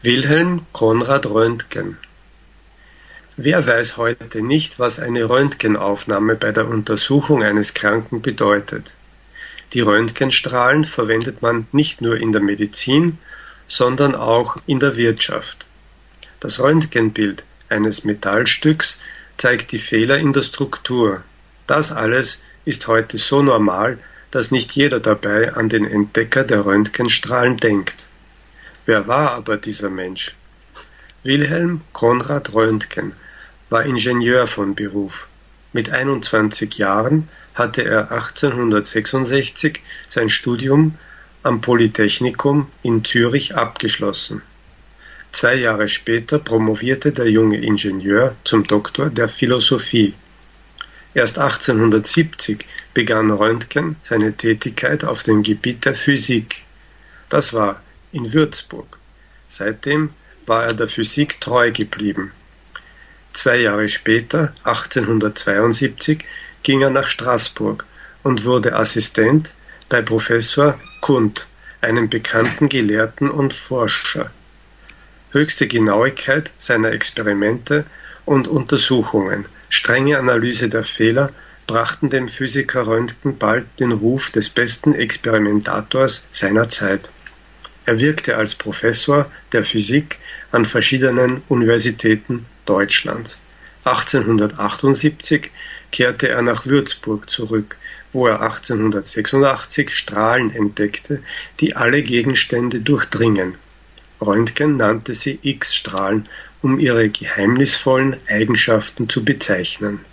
Wilhelm Konrad Röntgen Wer weiß heute nicht, was eine Röntgenaufnahme bei der Untersuchung eines Kranken bedeutet? Die Röntgenstrahlen verwendet man nicht nur in der Medizin, sondern auch in der Wirtschaft. Das Röntgenbild eines Metallstücks zeigt die Fehler in der Struktur. Das alles ist heute so normal, dass nicht jeder dabei an den Entdecker der Röntgenstrahlen denkt. Wer war aber dieser Mensch? Wilhelm Konrad Röntgen war Ingenieur von Beruf. Mit 21 Jahren hatte er 1866 sein Studium am Polytechnikum in Zürich abgeschlossen. Zwei Jahre später promovierte der junge Ingenieur zum Doktor der Philosophie. Erst 1870 begann Röntgen seine Tätigkeit auf dem Gebiet der Physik. Das war in Würzburg. Seitdem war er der Physik treu geblieben. Zwei Jahre später, 1872, ging er nach Straßburg und wurde Assistent bei Professor Kundt, einem bekannten Gelehrten und Forscher. Höchste Genauigkeit seiner Experimente und Untersuchungen, strenge Analyse der Fehler brachten dem Physiker Röntgen bald den Ruf des besten Experimentators seiner Zeit. Er wirkte als Professor der Physik an verschiedenen Universitäten Deutschlands. 1878 kehrte er nach Würzburg zurück, wo er 1886 Strahlen entdeckte, die alle Gegenstände durchdringen. Röntgen nannte sie X-Strahlen, um ihre geheimnisvollen Eigenschaften zu bezeichnen